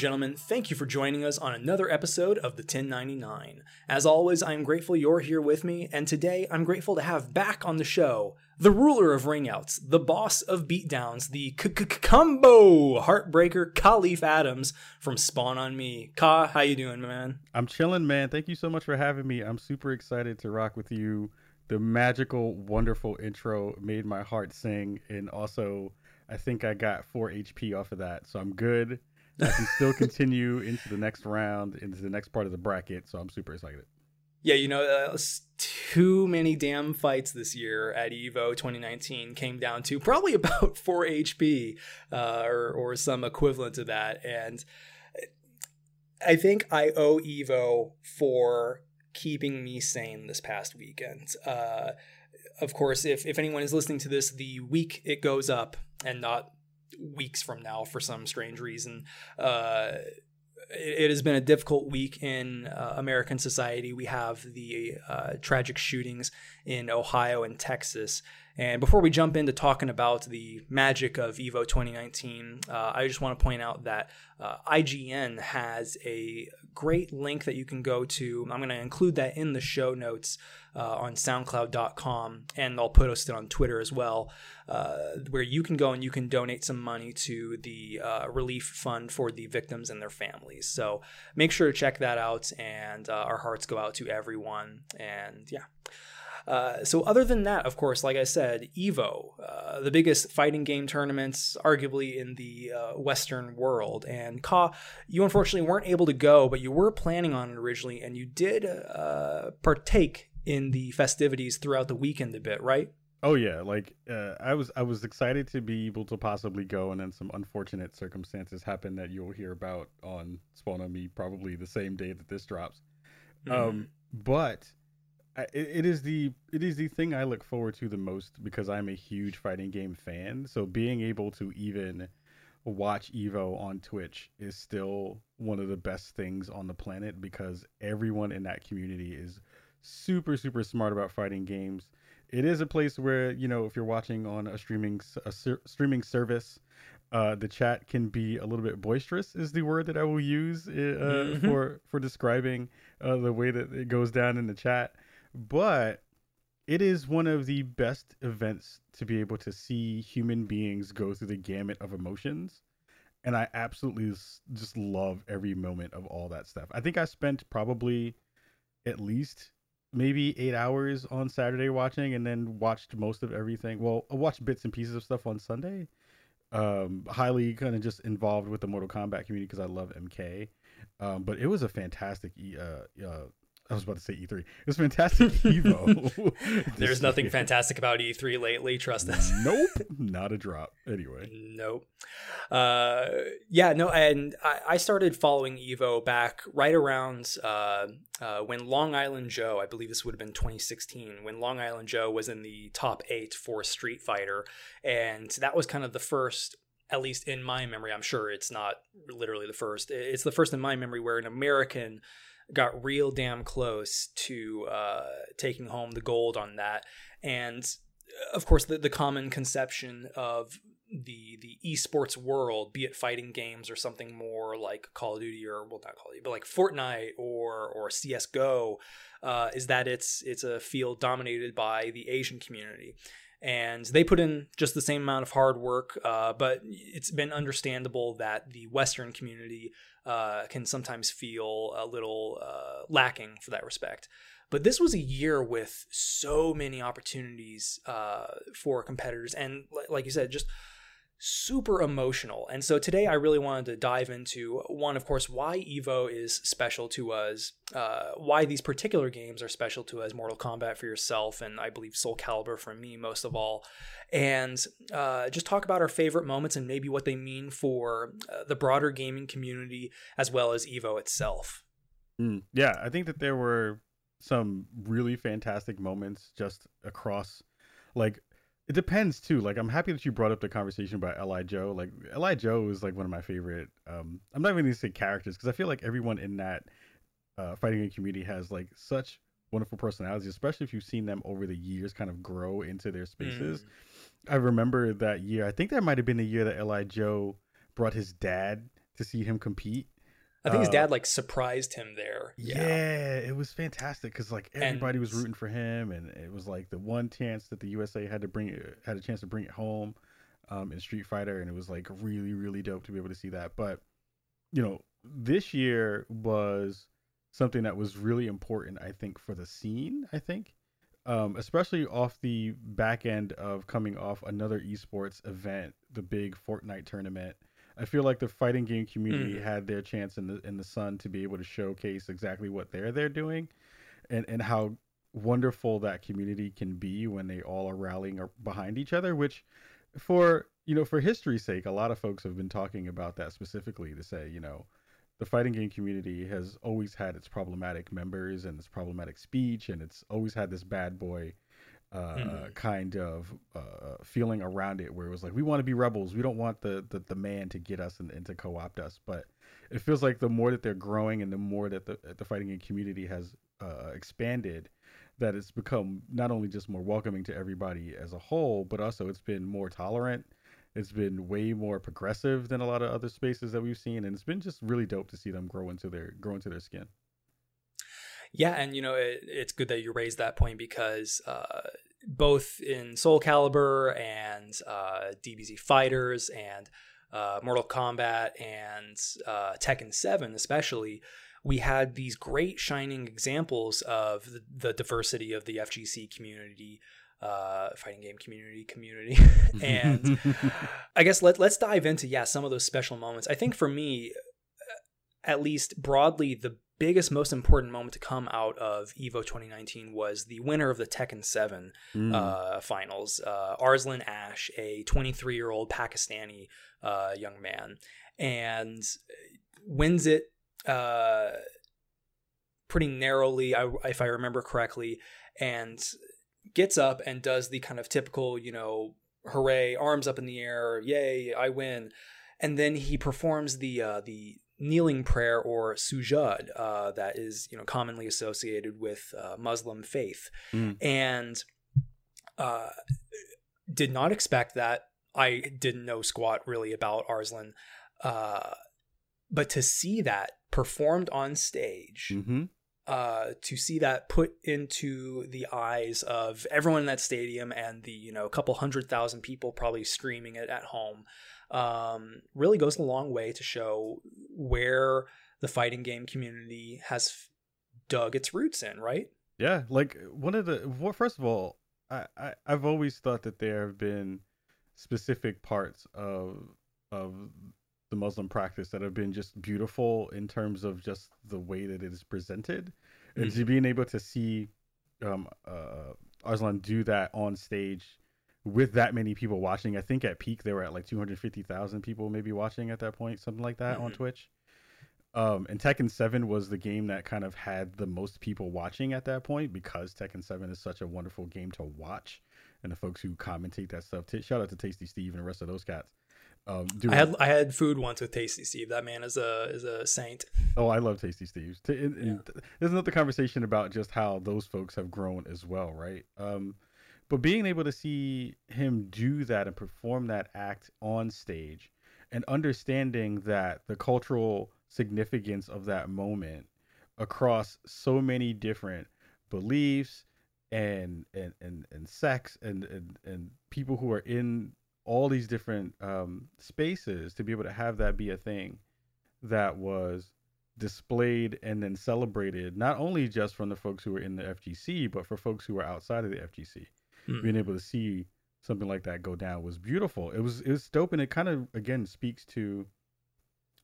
gentlemen, thank you for joining us on another episode of the 1099. As always, I'm grateful you're here with me, and today I'm grateful to have back on the show the ruler of ringouts, the boss of beatdowns, the combo heartbreaker, Kahlief Adams from Spawn on Me. Ka, how you doing, man? I'm chilling, man. Thank you so much for having me. I'm super excited to rock with you. The magical, wonderful intro made my heart sing, and also I think I got four HP off of that, so I'm good. I can still continue into the next round, into the next part of the bracket. So I'm super excited. Yeah, you know, uh, too many damn fights this year at Evo 2019 came down to probably about four HP uh, or, or some equivalent to that. And I think I owe Evo for keeping me sane this past weekend. Uh, of course, if, if anyone is listening to this, the week it goes up and not weeks from now for some strange reason. Uh, it, it, has been a difficult week in uh, American society. We have the uh, tragic shootings in Ohio and Texas. And before we jump into talking about the magic of Evo 2019, uh, I just want to point out that uh, IGN has a great link that you can go to. I'm going to include that in the show notes uh, on SoundCloud.com, and I'll post it on Twitter as well, uh, where you can go and you can donate some money to the uh, relief fund for the victims and their families. So make sure to check that out, and uh, our hearts go out to everyone. And yeah. Uh, so other than that, of course, like I said, Evo, uh, the biggest fighting game tournaments, arguably in the uh, Western world. And Ka, you unfortunately weren't able to go, but you were planning on it originally, and you did uh, partake in the festivities throughout the weekend a bit, right? Oh yeah, like uh, I was I was excited to be able to possibly go, and then some unfortunate circumstances happened that you'll hear about on Spawn on Me probably the same day that this drops. Mm-hmm. Um, but it, it is the it is the thing I look forward to the most because I'm a huge fighting game fan. So being able to even watch Evo on Twitch is still one of the best things on the planet because everyone in that community is super super smart about fighting games. It is a place where you know if you're watching on a streaming a ser- streaming service, uh, the chat can be a little bit boisterous. Is the word that I will use uh, mm-hmm. for for describing uh, the way that it goes down in the chat but it is one of the best events to be able to see human beings go through the gamut of emotions. And i absolutely just love every moment of all that stuff. I think i spent probably at least maybe eight hours on saturday watching and then watched most of everything. Well i watched bits and pieces of stuff on sunday. Um highly kind of just involved with the mortal kombat community because i love mk um, but it was a fantastic uh, uh, I was about to say E3. It was fantastic Evo. There's nothing fantastic about E3 lately. Trust us. nope, not a drop. Anyway. Nope. Uh, yeah, no, and I, I, started following Evo back right around uh, uh, when Long Island Joe, I believe this would have been 2016, when Long Island Joe was in the top eight for Street Fighter, and that was kind of the first at least in my memory, I'm sure it's not literally the first. It's the first in my memory where an American got real damn close to uh, taking home the gold on that. And uh, of course, the, the common conception of the the esports world, be it fighting games or something more like Call of Duty or well not Call of Duty, but like Fortnite or or CS:GO, uh, is that it's it's a field dominated by the Asian community, and they put in just the same amount of hard work. Uh, but it's been understandable that the Western community uh, can sometimes feel a little uh, lacking for that respect. But this was a year with so many opportunities uh, for competitors, and like you said, just super emotional. And so today I really wanted to dive into one, of course, why Evo is special to us, uh, why these particular games are special to us, Mortal Kombat for yourself, and I believe Soul Calibur for me most of all, and uh, just talk about our favorite moments and maybe what they mean for uh, the broader gaming community as well as Evo itself. Mm, yeah, I think that there were some really fantastic moments just across like it depends too. Like I'm happy that you brought up the conversation about Li Joe. Like Li Joe is like one of my favorite. Um, I'm not even gonna say characters because I feel like everyone in that uh, fighting game community has like such wonderful personalities, especially if you've seen them over the years kind of grow into their spaces. Mm. I remember that year. I think that might have been the year that Li Joe brought his dad to see him compete. I think his uh, dad like surprised him there. Yeah, yeah it was fantastic because like everybody and, was rooting for him, and it was like the one chance that the USA had to bring it, had a chance to bring it home um, in Street Fighter, and it was like really really dope to be able to see that. But you know, this year was something that was really important, I think, for the scene. I think, um, especially off the back end of coming off another esports event, the big Fortnite tournament I feel like the fighting game community mm. had their chance in the in the sun to be able to showcase exactly what they're they're doing, and and how wonderful that community can be when they all are rallying behind each other. Which, for you know, for history's sake, a lot of folks have been talking about that specifically to say, you know, the fighting game community has always had its problematic members and its problematic speech, and it's always had this bad boy uh, mm-hmm. kind of uh, feeling around it where it was like we want to be rebels. We don't want the, the the man to get us and, and to co-opt us. But it feels like the more that they're growing and the more that the, the fighting game community has uh, expanded that it's become not only just more welcoming to everybody as a whole but also it's been more tolerant. It's been way more progressive than a lot of other spaces that we've seen and it's been just really dope to see them grow into their grow into their skin yeah, and you know it, it's good that you raised that point because uh, both in Soul Calibur and uh, DBZ Fighters and uh, Mortal Kombat and uh, Tekken Seven, especially, we had these great shining examples of the, the diversity of the FGC community. Uh, fighting game community community and i guess let, let's dive into yeah some of those special moments i think for me at least broadly the biggest, most important moment to come out of Evo 2019 was the winner of the Tekken 7 mm. uh, finals, uh, Arslan Ash, a 23 year old Pakistani uh, young man, and wins it uh, pretty narrowly, if I remember correctly, and gets up and does the kind of typical, you know, hooray, arms up in the air, yay, I win. And then he performs the uh, the kneeling prayer or sujud uh, that is you know commonly associated with uh, Muslim faith, mm. and uh, did not expect that. I didn't know squat really about Arslan, uh, but to see that performed on stage. Mm-hmm. Uh, to see that put into the eyes of everyone in that stadium and the you know couple hundred thousand people probably screaming it at home um, really goes a long way to show where the fighting game community has dug its roots in, right? Yeah, like one of the well, first of all, I, I I've always thought that there have been specific parts of of the Muslim practice that have been just beautiful in terms of just the way that it is presented, and mm-hmm. to being able to see um, uh, Arslan do that on stage with that many people watching. I think at peak they were at like 250,000 people maybe watching at that point, something like that mm-hmm. on Twitch. Um, and Tekken 7 was the game that kind of had the most people watching at that point because Tekken 7 is such a wonderful game to watch. And the folks who commentate that stuff, t- shout out to Tasty Steve and the rest of those cats. Um, I had I had food once with Tasty Steve. That man is a is a saint. Oh, I love Tasty Steve. T- yeah. There's another conversation about just how those folks have grown as well, right? Um, but being able to see him do that and perform that act on stage and understanding that the cultural significance of that moment across so many different beliefs and and and, and sex and, and and people who are in all these different um, spaces to be able to have that be a thing that was displayed and then celebrated not only just from the folks who were in the FGC but for folks who were outside of the FGC mm. being able to see something like that go down was beautiful. It was it was dope, and it kind of again speaks to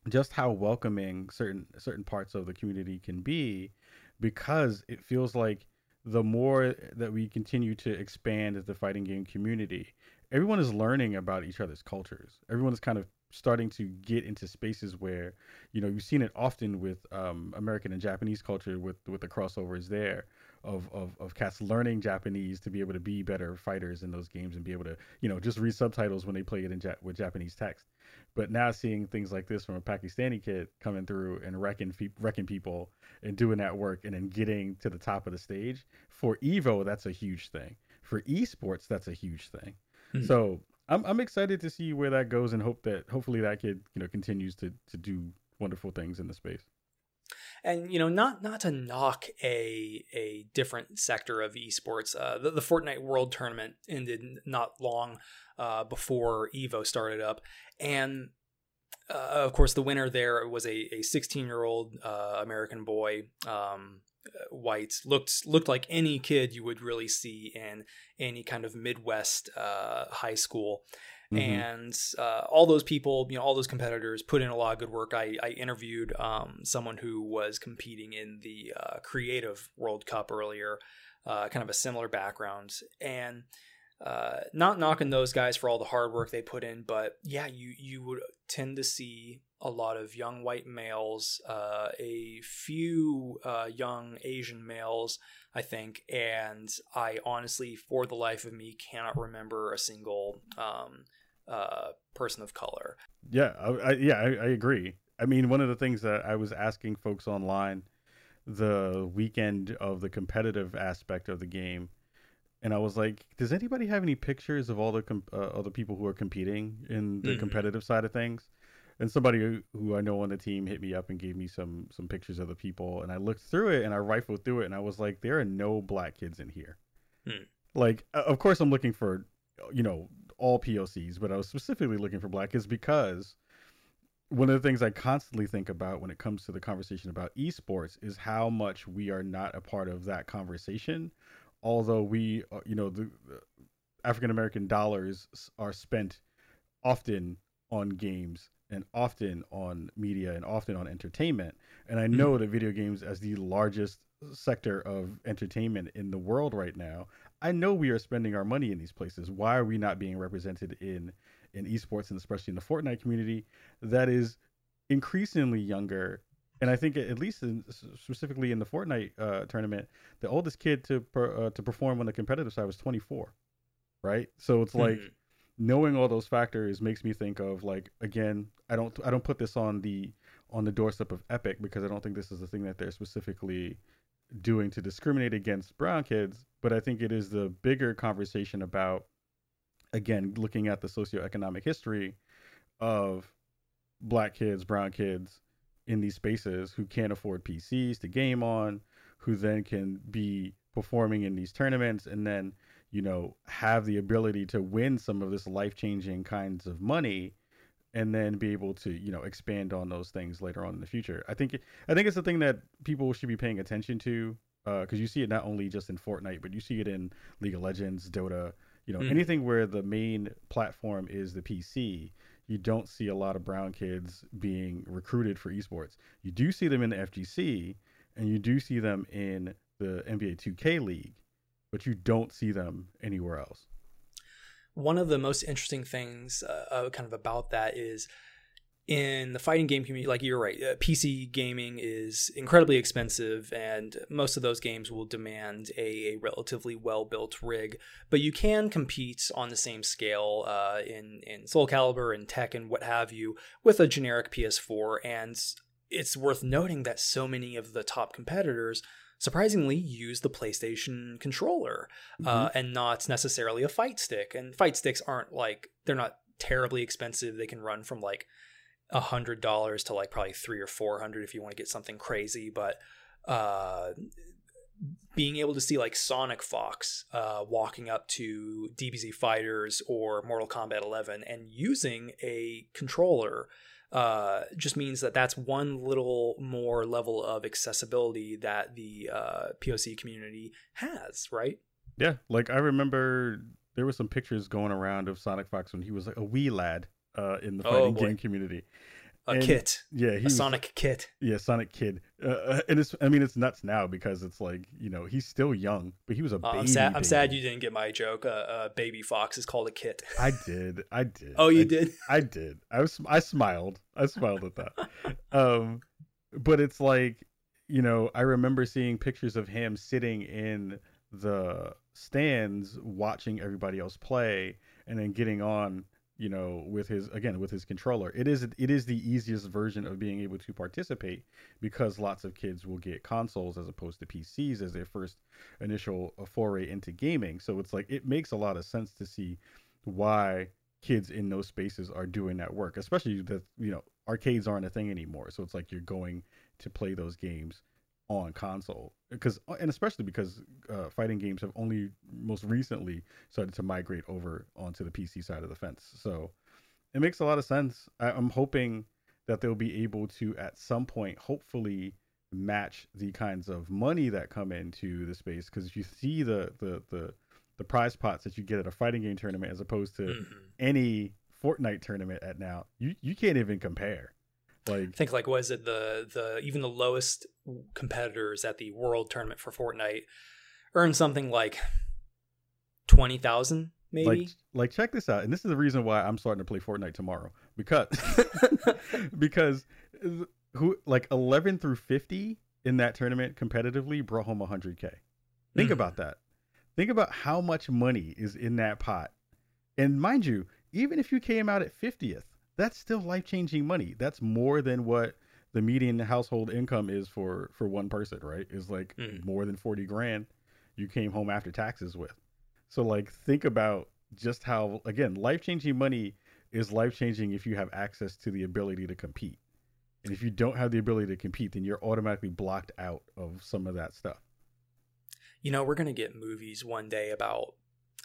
just how welcoming certain certain parts of the community can be, because it feels like the more that we continue to expand as the fighting game community, everyone is learning about each other's cultures. Everyone is kind of starting to get into spaces where you know you've seen it often with um, American and Japanese culture with with the crossovers there of, of of cats learning Japanese to be able to be better fighters in those games and be able to you know just read subtitles when they play it in ja- with Japanese text. But now seeing things like this from a Pakistani kid coming through and wrecking wrecking people and doing that work and then getting to the top of the stage for Evo, that's a huge thing. For esports, that's a huge thing. Mm-hmm. So I'm I'm excited to see where that goes and hope that hopefully that kid you know continues to to do wonderful things in the space. And you know not not to knock a a different sector of esports uh, the, the fortnite world tournament ended not long uh, before evo started up. And uh, of course the winner there was a a 16 year old uh, american boy um, white looked looked like any kid you would really see in any kind of midwest uh, high school Mm-hmm. And uh, all those people, you know, all those competitors put in a lot of good work. I, I interviewed um, someone who was competing in the uh, Creative World Cup earlier, uh, kind of a similar background. And uh, not knocking those guys for all the hard work they put in, but yeah, you you would tend to see a lot of young white males, uh, a few uh, young Asian males, I think, and I honestly, for the life of me, cannot remember a single um, uh, person of color. Yeah, I, I yeah, I, I, agree. I mean, one of the things that I was asking folks online the weekend of the competitive aspect of the game, and I was like, "Does anybody have any pictures of all the com- uh, other people who are competing in the mm-hmm. competitive side of things?" And somebody who, who I know on the team hit me up and gave me some some pictures of the people, and I looked through it and I rifled through it, and I was like, "There are no black kids in here." Hmm. Like, of course, I'm looking for you know all POCs, but I was specifically looking for black is because one of the things I constantly think about when it comes to the conversation about esports is how much we are not a part of that conversation. Although we, uh, you know, the, the African American dollars are spent often on games and often on media and often on entertainment. And I know mm-hmm. that video games, as the largest sector of entertainment in the world right now, I know we are spending our money in these places. Why are we not being represented in in esports and especially in the Fortnite community that is increasingly younger? And I think at least in, specifically in the Fortnite uh, tournament, the oldest kid to per, uh, to perform on the competitive side was 24, right? So it's like mm-hmm. Knowing all those factors makes me think of like again, I don't I don't put this on the on the doorstep of Epic because I don't think this is the thing that they're specifically doing to discriminate against brown kids, but I think it is the bigger conversation about, again, looking at the socioeconomic history of black kids, brown kids in these spaces who can't afford PCs to game on, who then can be performing in these tournaments and then, you know, have the ability to win some of this life changing kinds of money and then be able to you know expand on those things later on in the future. I think I think it's a thing that people should be paying attention to because uh, you see it not only just in Fortnite, but you see it in League of Legends, Dota. You know, mm. anything where the main platform is the PC, you don't see a lot of brown kids being recruited for esports. You do see them in the FGC, and you do see them in the NBA 2K League, but you don't see them anywhere else. One of the most interesting things uh, uh, kind of about that is in the fighting game community like you're right uh, pc gaming is incredibly expensive and most of those games will demand a, a relatively well built rig but you can compete on the same scale uh, in in soul calibur and Tekken what have you with a generic ps4 and it's worth noting that so many of the top competitors surprisingly use the PlayStation controller uh, mm-hmm. and not necessarily a fight stick. And fight sticks aren't like they're not terribly expensive. They can run from like a hundred dollars to like probably three or four hundred if you want to get something crazy. But uh, being able to see like Sonic Fox uh, walking up to DBZ Fighters or Mortal Kombat 11 and using a controller uh, just means that that's one little more level of accessibility that the uh, POC community has, right? Yeah, like I remember there were some pictures going around of Sonic Fox when he was like a wee lad uh, in the oh, fighting oh game community, a and, kit. Yeah, he a was, Sonic kit. Yeah, Sonic Kid. Uh, uh, and it's I mean it's nuts now because it's like you know he's still young, but he was a baby. Uh, I'm sad. Baby. I'm sad you didn't get my joke. Uh, uh, baby fox is called a kit. I did. I did. oh, you I, did. I did. I was. I smiled. I smiled at that. um, but it's like you know I remember seeing pictures of him sitting in the stands watching everybody else play and then getting on you know with his again with his controller it is it is the easiest version of being able to participate because lots of kids will get consoles as opposed to PCs as their first initial uh, foray into gaming so it's like it makes a lot of sense to see why kids in those spaces are doing that work, especially that you know arcades aren't a thing anymore. So it's like you're going to play those games on console because and especially because uh, fighting games have only most recently started to migrate over onto the PC side of the fence. So it makes a lot of sense. I, I'm hoping that they'll be able to at some point, hopefully, match the kinds of money that come into the space. Because if you see the the the the prize pots that you get at a fighting game tournament as opposed to Mhm. any Fortnite tournament at now, you you can't even compare. Like I think like was it the the even the lowest competitors at the world tournament for Fortnite earn something like twenty thousand maybe. like like check this out and this is the reason why i'm starting to play fortnite tomorrow because because who like 11 through 50 in that tournament competitively brought home 100k think Mhm. about that think about how much money is in that pot and mind you even if you came out at 50th that's still life-changing money that's more than what the median household income is for for one person right is like Mhm. more than 40 grand you came home after taxes with so like think about just how again life-changing money is life-changing if you have access to the ability to compete. And if you don't have the ability to compete, then you're automatically blocked out of some of that stuff. you know, we're gonna get movies one day about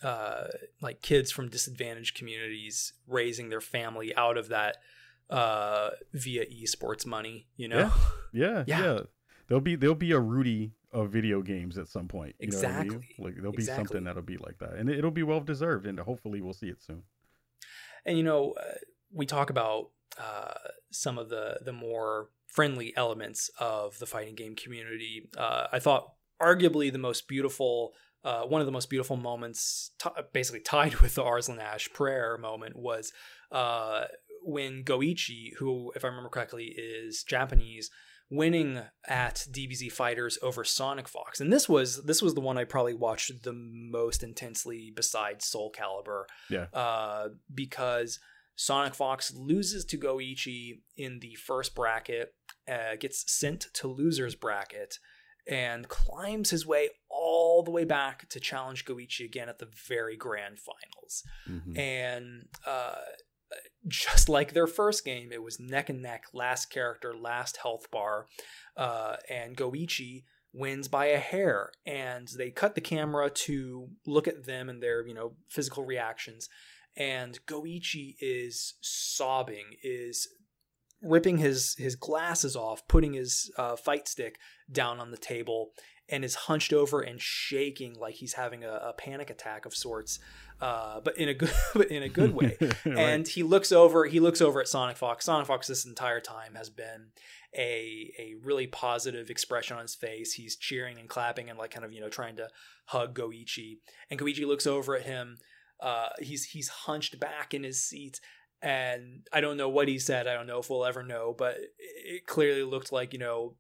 uh like kids from disadvantaged communities raising their family out of that uh via esports money, you know? Yeah, Yeah. yeah. There'll be there'll be a Rudy of video games at some point. You know what I mean? Exactly. Like there'll be Exactly. something that'll be like that, and it, it'll be well deserved, and hopefully we'll see it soon. And you know, uh, we talk about uh, some of the the more friendly elements of the fighting game community. Uh, I thought arguably the most beautiful, uh, one of the most beautiful moments, t- basically tied with the Arslan Ash prayer moment, was uh, when Goichi, who, if I remember correctly, is Japanese. Winning at DBZ Fighters over Sonic Fox, and this was this was the one I probably watched the most intensely besides Soul Calibur Yeah. uh, because Sonic Fox loses to Goichi in the first bracket, uh, gets sent to losers bracket, and climbs his way all the way back to challenge Goichi again at the very grand finals. Mhm. And uh, just like their first game, it was neck and neck, last character, last health bar, uh, and Goichi wins by a hair. And they cut the camera to look at them and their you know physical reactions. And Goichi is sobbing, is ripping his his glasses off, putting his uh, fight stick down on the table, and is hunched over and shaking like he's having a, a panic attack of sorts, uh, but in a good but in a good way. Right. And he looks over. He looks over at Sonic Fox. Sonic Fox this entire time has been a a really positive expression on his face. He's cheering and clapping and like kind of you know trying to hug Goichi. And Goichi looks over at him. Uh, he's he's hunched back in his seat, and I don't know what he said. I don't know if we'll ever know, but it, it clearly looked like you know.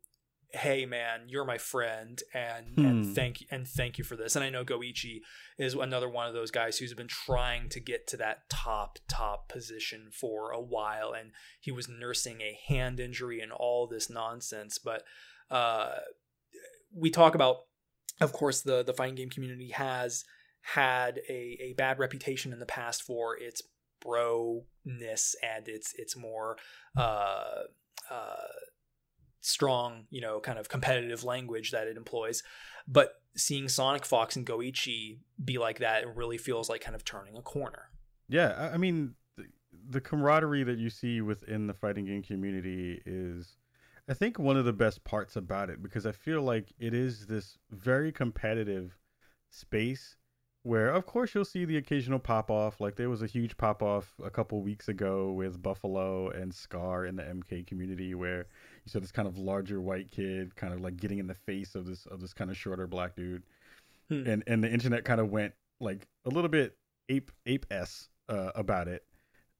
Hey man, you're my friend, and Hmm. and thank and thank you for this. And I know Goichi is another one of those guys who's been trying to get to that top top position for a while and he was nursing a hand injury and all this nonsense but uh we talk about of course the the fighting game community has had a, a bad reputation in the past for its bro-ness and its its more uh uh strong, you know, kind of competitive language that it employs. But seeing Sonic Fox and Goichi be like that, it really feels like kind of turning a corner. Yeah, I- mean, the, the camaraderie that you see within the fighting game community is, I think, one of the best parts about it because I feel like it is this very competitive space where, of course, you'll see the occasional pop off. Like there was a huge pop off a couple weeks ago with Buffalo and Scar in the MK community where you saw this kind of larger white kid kind of like getting in the face of this of this kind of shorter black dude Hmm. and and the internet kind of went like a little bit ape ape s uh, about it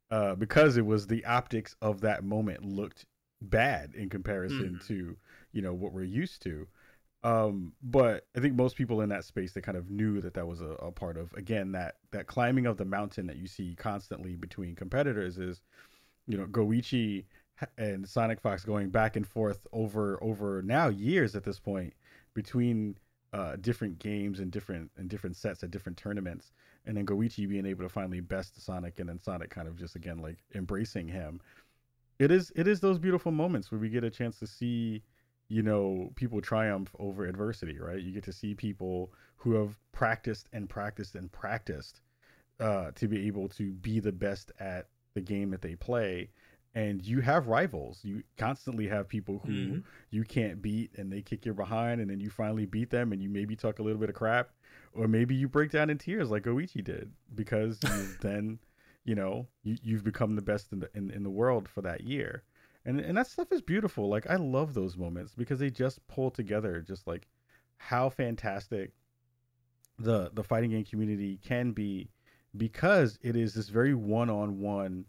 uh, because it was the optics of that moment looked bad in comparison Mhm. to you know what we're used to um but i think most people in that space they kind of knew that that was a, a part of again that that climbing of the mountain that you see constantly between competitors is you know goichi and sonic fox going back and forth over over now years at this point between uh, different games and different and different sets at different tournaments, and then Goichi being able to finally best Sonic, and then Sonic kind of just again like embracing him. It is it is those beautiful moments where we get a chance to see, you know, people triumph over adversity, right? You get to see people who have practiced and practiced and practiced uh, to be able to be the best at the game that they play and you have rivals. You constantly have people who mm-hmm. you can't beat and they kick your behind and then you finally beat them and you maybe talk a little bit of crap or maybe you break down in tears like Goichi did because you then, you know, you, you've become the best in the in, in the world for that year. And and that stuff is beautiful. Like I love those moments because they just pull together just like how fantastic the the fighting game community can be because it is this very one-on-one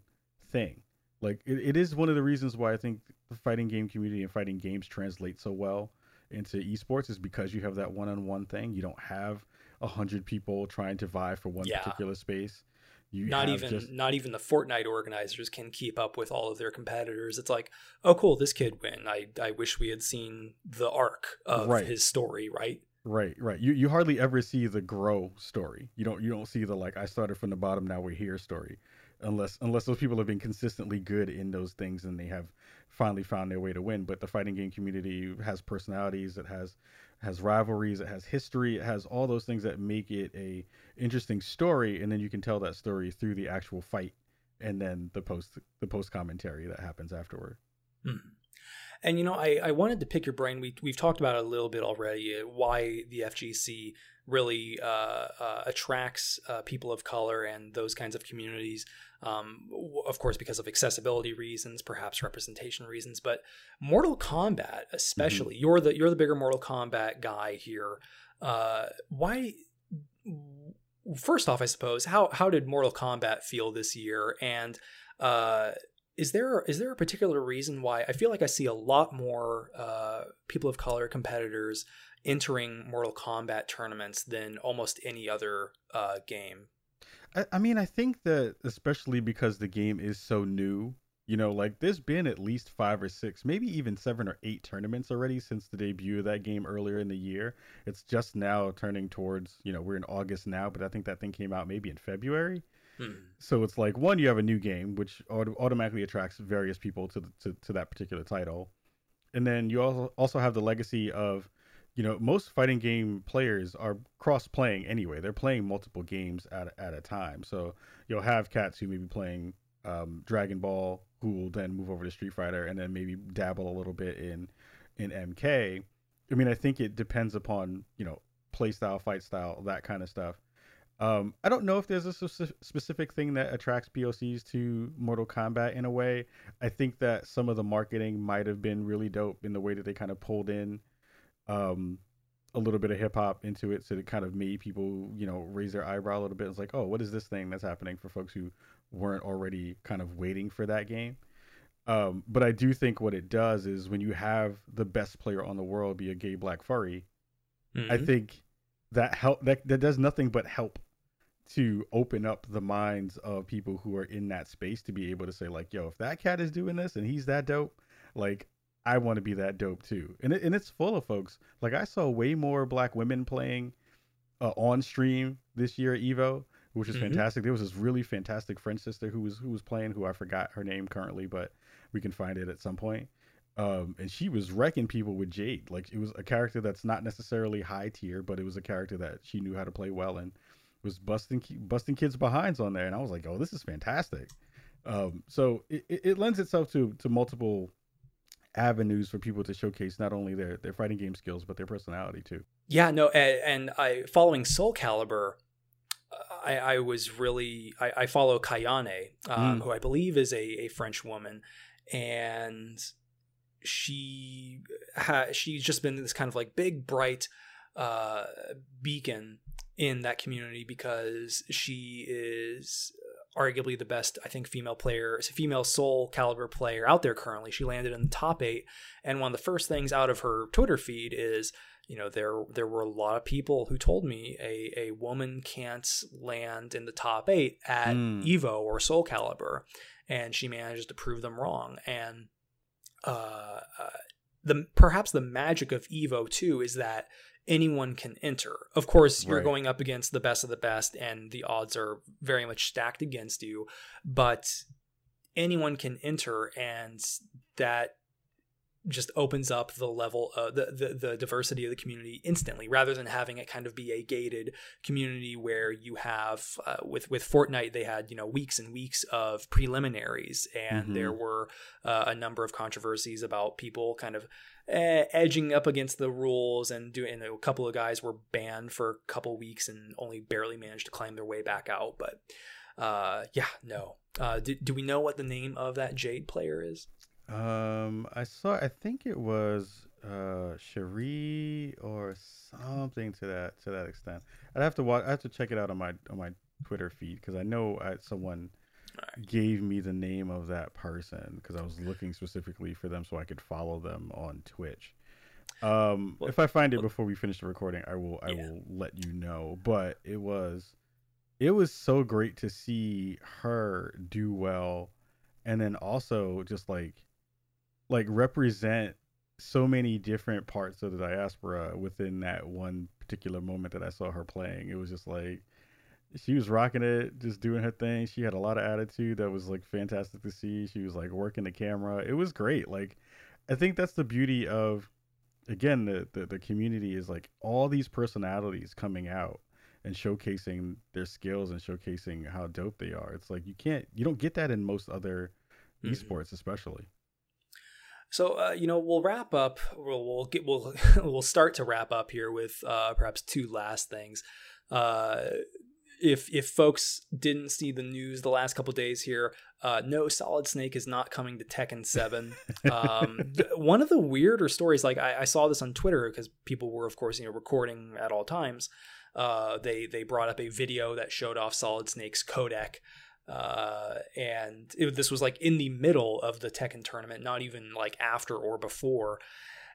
thing like it, it is one of the reasons why I think the fighting game community and fighting games translate so well into esports is because you have that one-on-one thing. You don't have a hundred people trying to vie for one yeah. particular space. You not even just... not even the Fortnite organizers can keep up with all of their competitors. It's like, oh, cool, this kid win. I I wish we had seen the arc of right. his story, right? Right, right. You you hardly ever see the grow story. You don't you don't see the like I started from the bottom, now we're here story unless unless those people have been consistently good in those things and they have finally found their way to win. But the fighting game community has personalities, it has has rivalries, it has history, it has all those things that make it a interesting story, and then you can tell that story through the actual fight and then the post the post commentary that happens afterward. Hmm. And you know, I, I wanted to pick your brain. We we've talked about it a little bit already. Why the FGC really uh, uh, attracts uh, people of color and those kinds of communities. Um, of course, because of accessibility reasons, perhaps representation reasons, but Mortal Kombat, especially, mm-hmm. you're the you're the bigger Mortal Kombat guy here. Uh, why? First off, I suppose how how did Mortal Kombat feel this year, and uh, is there is there a particular reason why I feel like I see a lot more uh, people of color competitors entering Mortal Kombat tournaments than almost any other uh, game. I, I mean, I think that especially because the game is so new, you know, like there's been at least five or six, maybe even seven or eight tournaments already since the debut of that game earlier in the year. It's just now turning towards, you know, we're in August now, but I think that thing came out maybe in February. Hmm. So it's like one, you have a new game, which auto- automatically attracts various people to, the, to to that particular title, and then you also also have the legacy of you know, most fighting game players are cross playing anyway. They're playing multiple games at at a time. So you'll have cats who may be playing um, Dragon Ball, who will then move over to Street Fighter, and then maybe dabble a little bit in in MK. I mean, I think it depends upon you know play style, fight style, that kind of stuff. Um, I don't know if there's a specific thing that attracts POCs to Mortal Kombat in a way. I think that some of the marketing might have been really dope in the way that they kind of pulled in um, a little bit of hip hop into it, so it kind of made people, you know, raise their eyebrow a little bit. It's like, oh, what is this thing that's happening for folks who weren't already kind of waiting for that game? Um, but I do think what it does is when you have the best player on the world be a gay black furry, mm-hmm. I think that help that that does nothing but help to open up the minds of people who are in that space to be able to say like, yo, if that cat is doing this and he's that dope, like I want to be that dope too. And it, and it's full of folks. Like I saw way more black women playing uh, on stream this year at Evo, which is mm-hmm. fantastic. There was this really fantastic French sister who was who was playing, who I forgot her name currently, but we can find it at some point. Um, and she was wrecking people with Jade. Like it was a character that's not necessarily high tier, but it was a character that she knew how to play well and was busting busting kids behinds on there. And I was like, oh, this is fantastic. Um, so it, it lends itself to to multiple avenues for people to showcase not only their their fighting game skills but their personality too. Yeah, no, and, and I following Soul Calibur, I, I was really I, I follow Kayane, um, mm. who I believe is a, a French woman, and she ha- she's just been this kind of like big bright uh, beacon in that community because she is arguably the best, I think, female player, female Soul Calibur player out there currently. She landed in the top eight, and one of the first things out of her Twitter feed is, you know, there there were a lot of people who told me a a woman can't land in the top eight at mm. Evo or Soul Calibur, and she manages to prove them wrong. And uh, uh, the perhaps the magic of Evo too is that anyone can enter. Of course, you're Right. going up against the best of the best, and the odds are very much stacked against you. But anyone can enter, and that just opens up the level of the, the the diversity of the community instantly rather than having it kind of be a gated community where you have uh, with with Fortnite they had you know weeks and weeks of preliminaries and Mhm. there were uh, a number of controversies about people kind of eh, edging up against the rules and doing and a couple of guys were banned for a couple weeks and only barely managed to climb their way back out but uh yeah no uh do, do we know what the name of that jade player is Um, I saw. I think it was uh Cherie or something to that to that extent. I'd have to watch. I have to check it out on my on my Twitter feed because I know I, someone Alright. gave me the name of that person because I was looking specifically for them so I could follow them on Twitch. Um, Well- if I find it well- before we finish the recording, I will I Yeah. will let you know. But it was it was so great to see her do well and then also just like like represent so many different parts of the diaspora within that one particular moment that I saw her playing. It was just like she was rocking it, just doing her thing. She had a lot of attitude that was like fantastic to see. She was like working the camera. It was great. Like I think that's the beauty of again the the, the community is like all these personalities coming out and showcasing their skills and showcasing how dope they are. It's like you can't you don't get that in most other Mhm. esports especially. So uh, you know we'll wrap up. We'll we'll get we'll we'll start to wrap up here with uh, perhaps two last things. Uh, if if folks didn't see the news the last couple days here, uh, no, Solid Snake is not coming to Tekken Seven. Um, one of the weirder stories, like I, I saw this on Twitter because people were, of course, you know, recording at all times. Uh, they they brought up a video that showed off Solid Snake's codec uh, and it, this was like in the middle of the Tekken tournament, not even like after or before.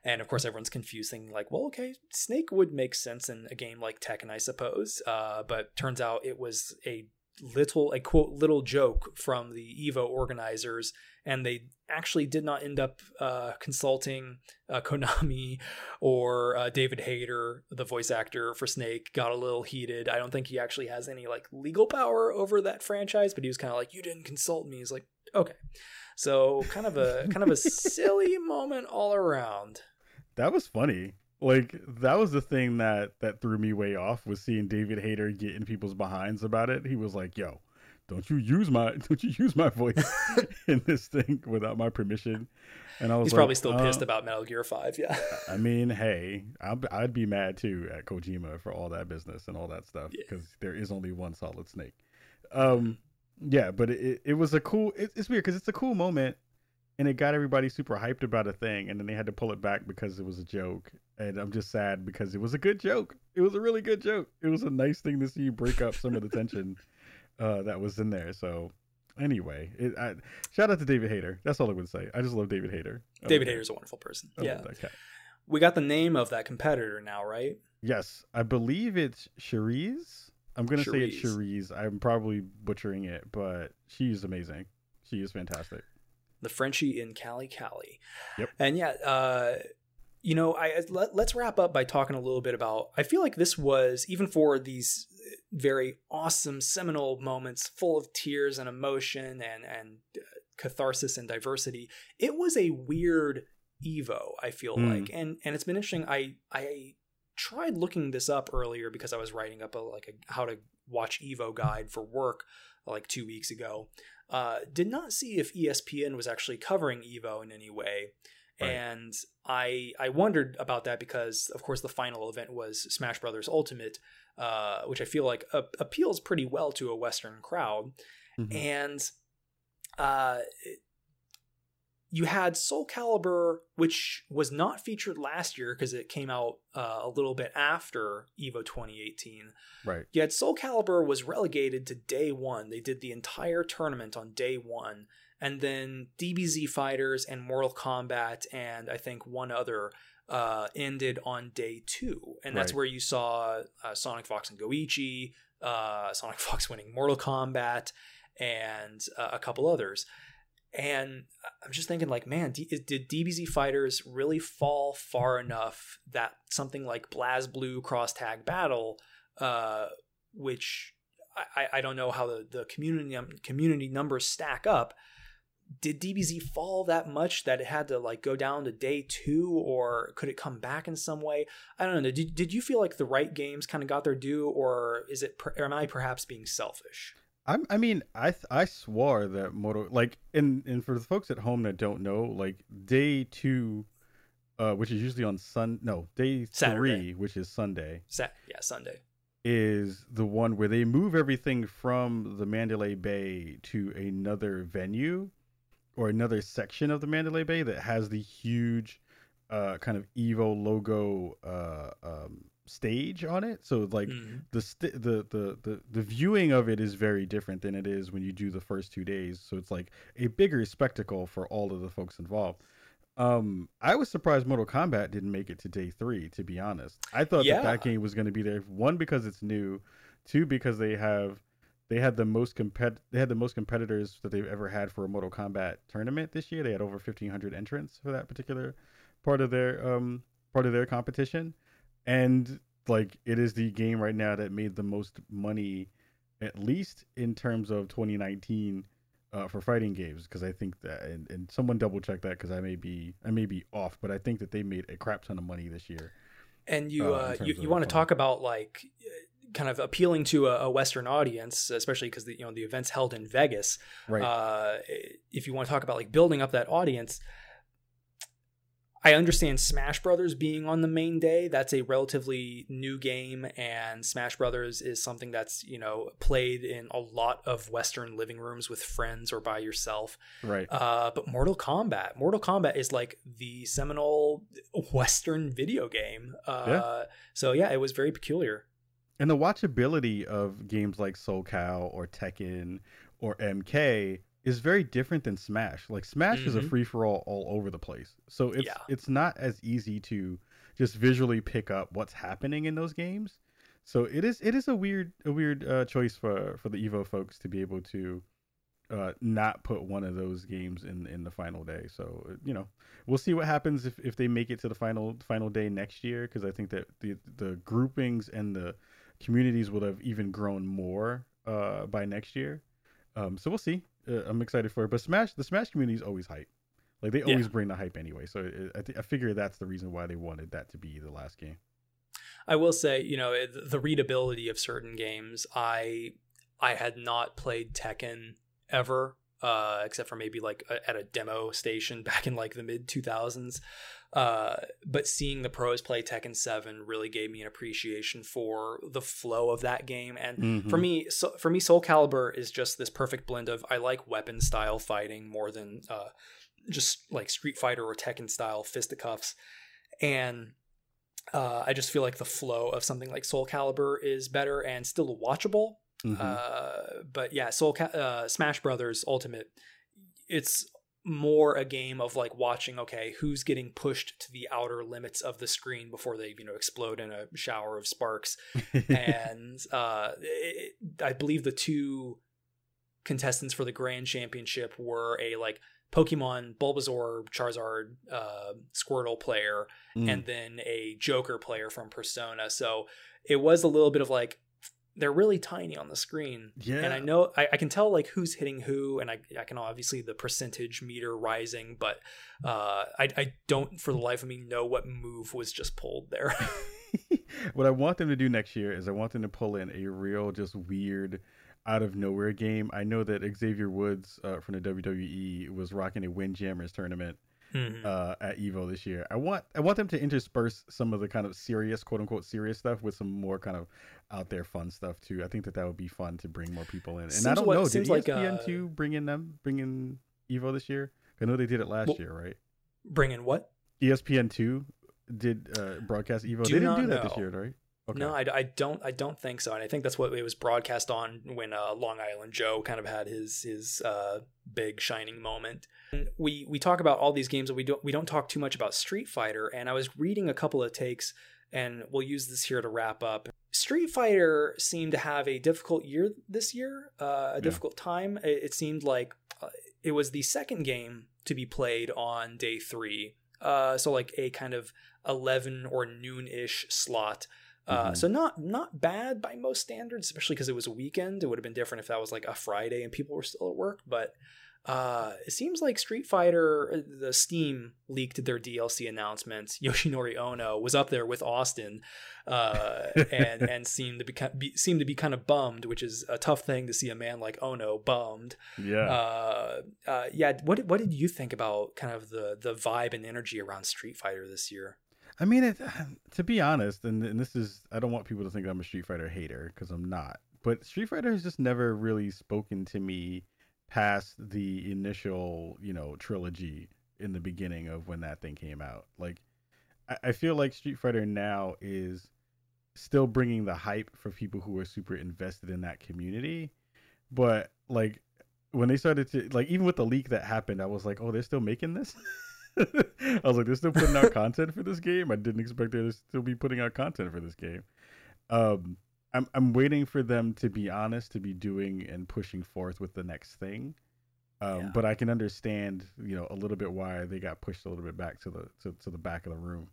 And of course, everyone's confused, thinking like, "Well, okay, Snake would make sense in a game like Tekken, I suppose." Uh, but turns out it was a little, a quote, little joke from the Evo organizers, and they actually did not end up uh, consulting uh, Konami or uh, David Hayter, the voice actor for Snake, got a little heated. I don't think he actually has any like legal power over that franchise, but he was kind of like, "You didn't consult me." He's like, "Okay." So kind of a kind of a silly moment all around. That was funny. Like that was the thing that that threw me way off was seeing David Hayter get in people's behinds about it. He was like, "Yo, don't you use my don't you use my voice in this thing without my permission?" And I was He's like, probably still uh, pissed about Metal Gear Five. Yeah. I mean, hey, I'd, I'd be mad too at Kojima for all that business and all that stuff Yeah. because there is only one Solid Snake. Um, yeah, but it, it was a cool. It, it's weird because it's a cool moment, and it got everybody super hyped about a thing, and then they had to pull it back because it was a joke. And I'm just sad because it was a good joke. It was a really good joke. It was a nice thing to see you break up some of the tension uh, that was in there. So. Anyway, it, I, shout out to David Hayter. That's all I would say. I just love David Hayter. I David Hayter's a wonderful person. I Yeah. We got the name of that competitor now, right? Yes, I believe it's Cherise. I'm gonna say it's. Cherise. I'm probably butchering it, but she's amazing. She is fantastic. the Frenchie in Cali Cali. Yep. And yeah, uh, you know, I let, let's wrap up by talking a little bit about. I feel like this was even for these very awesome seminal moments, full of tears and emotion and and uh, catharsis and diversity. It was a weird Evo. I feel Mm. like, and and it's been interesting. I I tried looking this up earlier because I was writing up a like a how to watch Evo guide for work like two weeks ago. Uh, did not see if ESPN was actually covering Evo in any way. Right. And I I wondered about that because of course the final event was Smash Brothers Ultimate, uh, which I feel like a- appeals pretty well to a Western crowd. Mhm. And uh, you had Soul Calibur, which was not featured last year because it came out uh, a little bit after Evo 2018. Right. Yet Soul Calibur was relegated to day one. They did the entire tournament on day one. And then DBZ Fighters and Mortal Kombat and I think one other uh, ended on day two. And that's Right. where you saw uh, Sonic Fox and Goichi, uh, Sonic Fox winning Mortal Kombat, and uh, a couple others. and I'm just thinking, like, man, D- did DBZ fighters really fall far enough that something like BlazBlue Cross Tag Battle, uh, which I, I don't know how the, the community community numbers stack up. Did DBZ fall that much that it had to like go down to day two, or could it come back in some way? I don't know. Did, did you feel like the right games kind of got their due, or is it? Or am I perhaps being selfish? I'm, I mean, I I swore that Moto like, and and for the folks at home that don't know, like day two, uh, which is usually on Sun, no, day Saturday. three, which is Sunday, Sa- yeah, Sunday. is the one where they move everything from the Mandalay Bay to another venue or another section of the Mandalay Bay that has the huge uh, kind of Evo logo uh, um, stage on it. So like Mhm. the, st- the the the the viewing of it is very different than it is when you do the first two days. So it's like a bigger spectacle for all of the folks involved. Um, I was surprised Mortal Kombat didn't make it to day three. To be honest, I thought Yeah. that that game was going to be there. One because it's new, two because they have they had the most compet they had the most competitors that they've ever had for a Mortal Kombat tournament this year. They had over fifteen hundred entrants for that particular part of their um part of their competition, and like it is the game right now that made the most money, at least in terms of 2019 uh, for fighting games. Because I think that and, and someone double check that because I may be I may be off, but I think that they made a crap ton of money this year. And you uh, uh, you, you want to talk about like kind of appealing to a, a Western audience, especially because the you know the event's held in Vegas. Right. Uh, if you want to talk about like building up that audience, I understand Smash Brothers being on the main day. That's a relatively new game, and Smash Brothers is something that's you know played in a lot of Western living rooms with friends or by yourself. right. Uh, but Mortal Kombat, Mortal Kombat is like the seminal Western video game. Uh, Yeah. So yeah, it was very peculiar. And the watchability of games like Soul Cal or Tekken or MK is very different than Smash. Like Smash is a Mhm. free for all all over the place. So it's Yeah. it's not as easy to just visually pick up what's happening in those games. So it is it is a weird a weird uh, choice for for the Evo folks to be able to uh, not put one of those games in in the final day. So you know we'll see what happens if, if they make it to the final final day next year because I think that the the groupings and the communities would have even grown more uh, by next year. Um, so we'll see. Uh, I'm excited for it. But Smash, the Smash community is always hype. Like they Yeah. always bring the hype anyway. So it, I, th- I figure that's the reason why they wanted that to be the last game. I will say, you know, the readability of certain games. I I had not played Tekken ever, uh, except for maybe like a, at a demo station back in like the mid two thousands. Uh, but seeing the pros play Tekken Seven really gave me an appreciation for the flow of that game. And for Mhm. me, so, for me, Soul Calibur is just this perfect blend of I like weapon style fighting more than uh, just like Street Fighter or Tekken style fisticuffs, and uh, I just feel like the flow of something like Soul Calibur is better and still watchable. Mhm. Uh, but yeah, Soul Ca- uh, Smash Brothers Ultimate, it's more a game of like watching okay who's getting pushed to the outer limits of the screen before they you know explode in a shower of sparks and uh, it, I believe the two contestants for the grand championship were a like Pokemon Bulbasaur, Charizard, uh, Squirtle player, Mm. and then a Joker player from Persona. So it was a little bit of like they're really tiny on the screen. yeah. And I know I, I can tell like who's hitting who, and I, I can obviously the percentage meter rising, but uh, I, I don't for the life of me know what move was just pulled there. what I want them to do next year is I want them to pull in a real, just weird, out of nowhere game. I know that Xavier Woods uh, from the WWE was rocking a Windjammers tournament Mhm. uh, at Evo this year. I want I want them to intersperse some of the kind of serious, quote unquote, serious stuff with some more kind of out there fun stuff too. I think that that would be fun to bring more people in. And I don't what- know, did seems like, ESPN uh, two bring in them bring in Evo this year? I know they did it last Well, year, right? Bring in what? ESPN two did uh, broadcast Evo. Do they didn't do that this year, right? Okay. No, I, I don't. I don't think so. And I think that's what it was broadcast on when uh, Long Island Joe kind of had his his uh, big shining moment. And we we talk about all these games, and we don't we don't talk too much about Street Fighter. And I was reading a couple of takes, and we'll use this here to wrap up. Street Fighter seemed to have a difficult year this year, uh, a Yeah. difficult time. It, it seemed like uh, it was the second game to be played on day three. Uh, so like a kind of eleven or noon ish slot. Uh, mm-hmm. So not not bad by most standards, especially because it was a weekend. It would have been different if that was like a Friday and people were still at work. But uh, it seems like Street Fighter, uh, the Steam leaked their DLC announcement. Yoshinori Ono was up there with Austin, uh, and and seemed to be, be seemed to be kind of bummed, which is a tough thing to see a man like Ono bummed. Yeah, uh, uh, yeah. What what did you think about kind of the the vibe and energy around Street Fighter this year? I mean, it, to be honest, and, and this is I don't want people to think I'm a Street Fighter hater because I'm not. But Street Fighter has just never really spoken to me past the initial, you know, trilogy in the beginning of when that thing came out. Like, I, I feel like Street Fighter now is still bringing the hype for people who are super invested in that community. But like when they started to like even with the leak that happened, I was like, oh, they're still making this. I was like, they're still putting out content for this game. I didn't expect they to still be putting out content for this game. Um, I'm I'm waiting for them to be honest, to be doing and pushing forth with the next thing. Um, yeah. But I can understand, you know, a little bit why they got pushed a little bit back to the to, to the back of the room.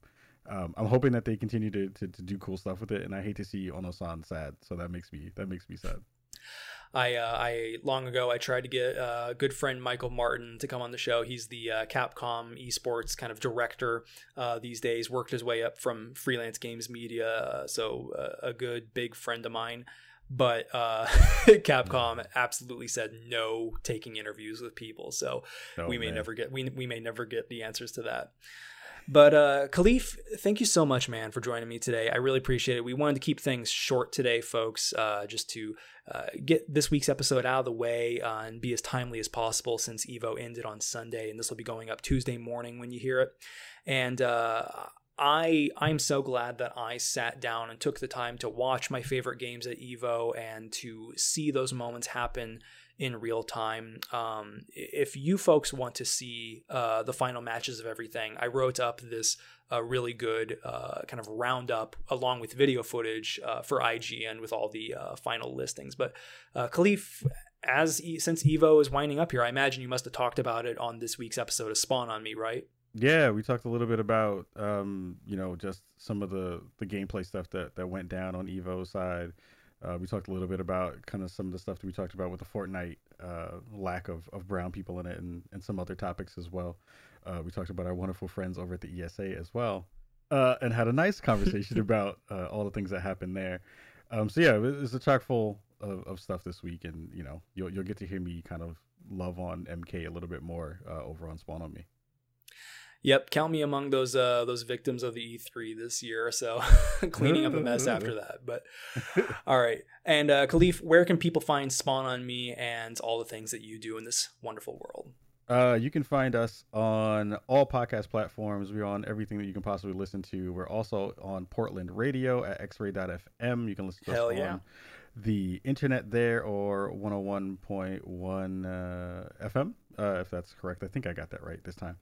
Um, I'm hoping that they continue to, to, to do cool stuff with it, and I hate to see Ono-san sad, so that makes me that makes me sad. I uh, I long ago I tried to get uh, a good friend Michael Martin to come on the show. He's the uh, Capcom esports kind of director uh, these days. Worked his way up from freelance games media, uh, so uh, a good big friend of mine. But Capcom absolutely said no taking interviews with people, so oh, we may man. never get we we may never get the answers to that. But uh, Kahlief, thank you so much, man, for joining me today. I really appreciate it. We wanted to keep things short today, folks, uh, just to uh, get this week's episode out of the way uh, and be as timely as possible since Evo ended on Sunday, and this will be going up Tuesday morning when you hear it. And uh, I I'm so glad that I sat down and took the time to watch my favorite games at Evo and to see those moments happen in real time. Um, if you folks want to see uh, the final matches of everything, I wrote up this uh, really good uh, kind of roundup along with video footage uh, for IGN with all the uh, final listings. But uh, Kahlief, as since Evo is winding up here, I imagine you must have talked about it on this week's episode of Spawn on Me, right? Yeah, we talked a little bit about um, you know just some of the the gameplay stuff that that went down on Evo side. Uh, we talked a little bit about kind of some of the stuff that we talked about with the Fortnite uh, lack of, of brown people in it and, and some other topics as well. Uh, we talked about our wonderful friends over at the ESA as well uh, and had a nice conversation about uh, all the things that happened there. Um, so, yeah, it's a chock full of, of stuff this week. And, you know, you'll, you'll get to hear me kind of love on MK a little bit more uh, over on Spawn on Me. Yep, count me among those uh, those victims of the E3 this year. So cleaning up a mess after that. But all right, and uh, Kahlief, where can people find Spawn on Me and all the things that you do in this wonderful world? Uh, you can find us on all podcast platforms. We're on everything that you can possibly listen to. We're also on Portland Radio at xray.fm. You can listen to Hell us yeah. on the internet there or 101.1 uh, FM, uh, if that's correct. I think I got that right this time.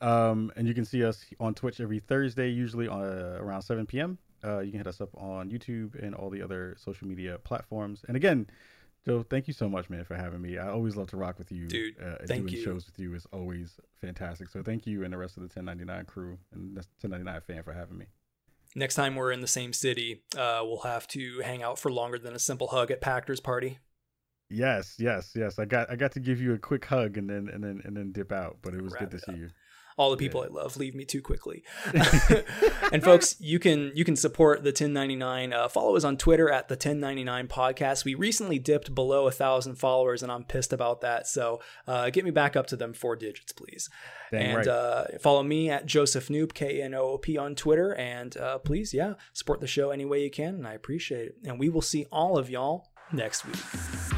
Um, and you can see us on Twitch every Thursday, usually on, uh, around 7 p.m. Uh, you can hit us up on YouTube and all the other social media platforms. And again, Joe, thank you so much, man, for having me. I always love to rock with you. Dude, uh, doing you. shows with you is always fantastic. So thank you and the rest of the 1099 crew and the 1099 fan for having me. Next time we're in the same city, uh, we'll have to hang out for longer than a simple hug at Pactor's party. Yes, yes, yes. I got I got to give you a quick hug and then and then and then dip out, but it was Wrap good to see you all the people yeah. I love leave me too quickly. and folks, you can you can support the 1099. Uh, follow us on Twitter at the 1099 podcast. We recently dipped below a thousand followers, and I'm pissed about that. So uh, get me back up to them four digits, please. Dang and right. uh, follow me at Joseph Knoop K N O O P on Twitter. And uh, please, yeah, support the show any way you can, and I appreciate it. And we will see all of y'all next week.